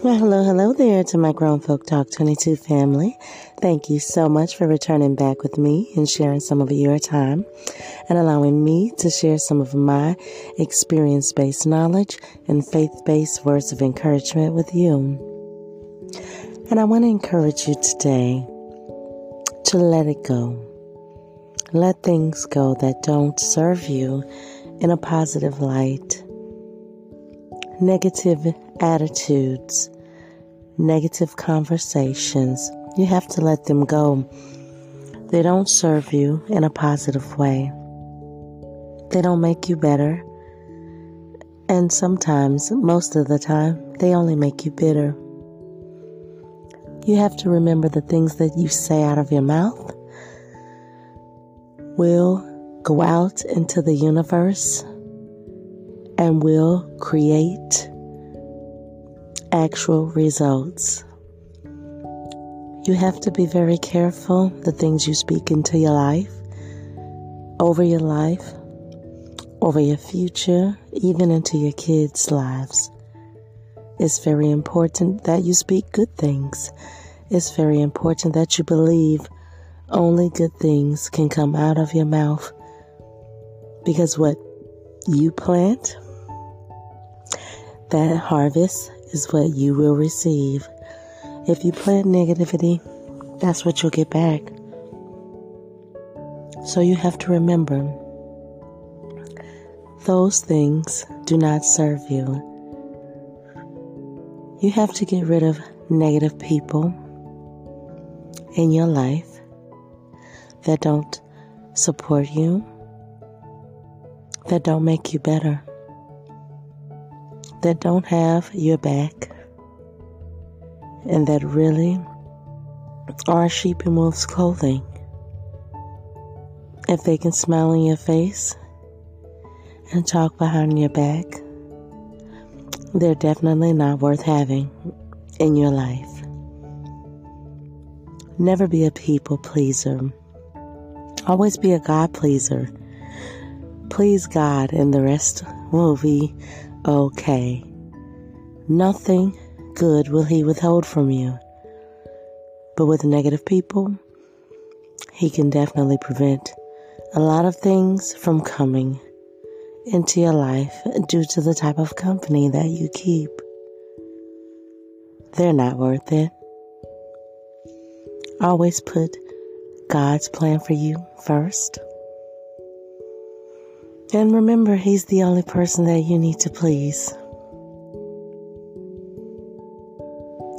Well, hello, hello there to my Grown Folk Talk 22 family. Thank you so much for returning back with me and sharing some of your time and allowing me to share some of my experience based knowledge and faith based words of encouragement with you. And I want to encourage you today to let it go. Let things go that don't serve you in a positive light negative attitudes, negative conversations. You have to let them go. They don't serve you in a positive way. They don't make you better. And sometimes, most of the time, they only make you bitter. You have to remember the things that you say out of your mouth will go out into the universe and will create actual results. You have to be very careful the things you speak into your life, over your life, over your future, even into your kids' lives. It's very important that you speak good things. It's very important that you believe only good things can come out of your mouth. Because what you plant that harvest is what you will receive. If you plant negativity, that's what you'll get back. So you have to remember those things do not serve you. You have to get rid of negative people in your life that don't support you, that don't make you better that don't have your back and that really are sheep in wolf's clothing. If they can smile in your face and talk behind your back, they're definitely not worth having in your life. Never be a people pleaser. Always be a God pleaser. Please God, and the rest will be okay. Nothing good will He withhold from you. But with negative people, He can definitely prevent a lot of things from coming into your life due to the type of company that you keep. They're not worth it. Always put God's plan for you first. And remember, He's the only person that you need to please.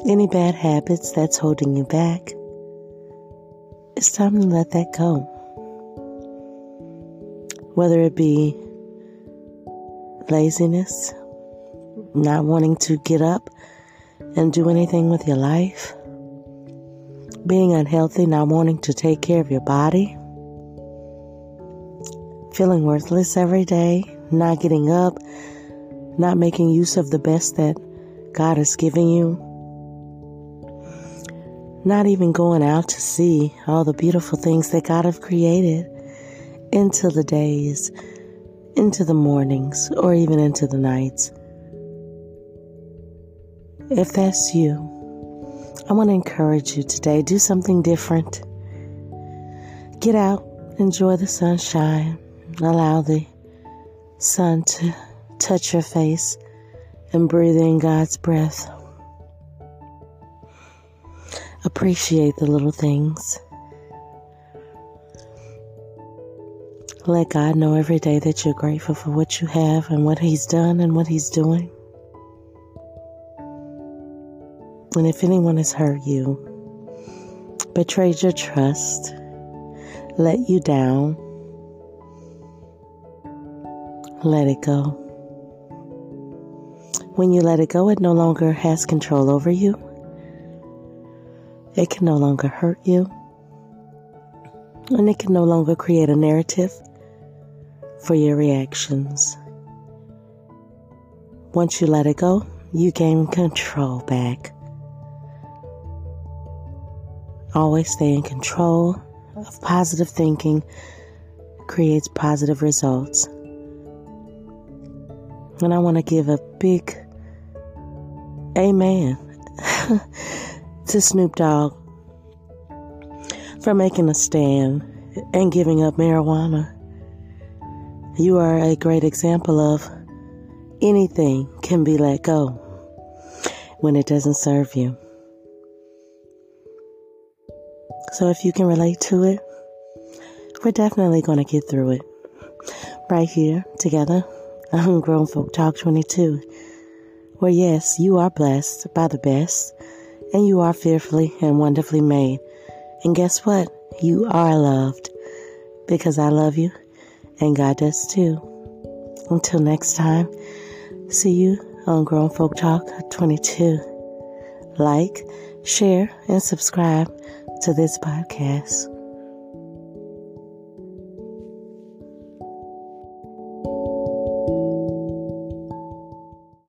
Any bad habits that's holding you back, it's time to let that go. Whether it be laziness, not wanting to get up and do anything with your life, being unhealthy, not wanting to take care of your body feeling worthless every day, not getting up, not making use of the best that God has given you, not even going out to see all the beautiful things that God has created into the days, into the mornings, or even into the nights. If that's you, I want to encourage you today. Do something different. Get out, enjoy the sunshine, Allow the sun to touch your face and breathe in God's breath. Appreciate the little things. Let God know every day that you're grateful for what you have and what He's done and what He's doing. And if anyone has hurt you, betrayed your trust, let you down, let it go. When you let it go, it no longer has control over you. It can no longer hurt you. And it can no longer create a narrative for your reactions. Once you let it go, you gain control back. Always stay in control of positive thinking creates positive results. And I want to give a big amen to Snoop Dogg for making a stand and giving up marijuana. You are a great example of anything can be let go when it doesn't serve you. So if you can relate to it, we're definitely going to get through it. Right here, together, Grown Folk Talk 22. Where yes, you are blessed by the best, and you are fearfully and wonderfully made. And guess what? You are loved because I love you and God does too. Until next time, see you on Grown Folk Talk 22. Like, share, and subscribe to this podcast.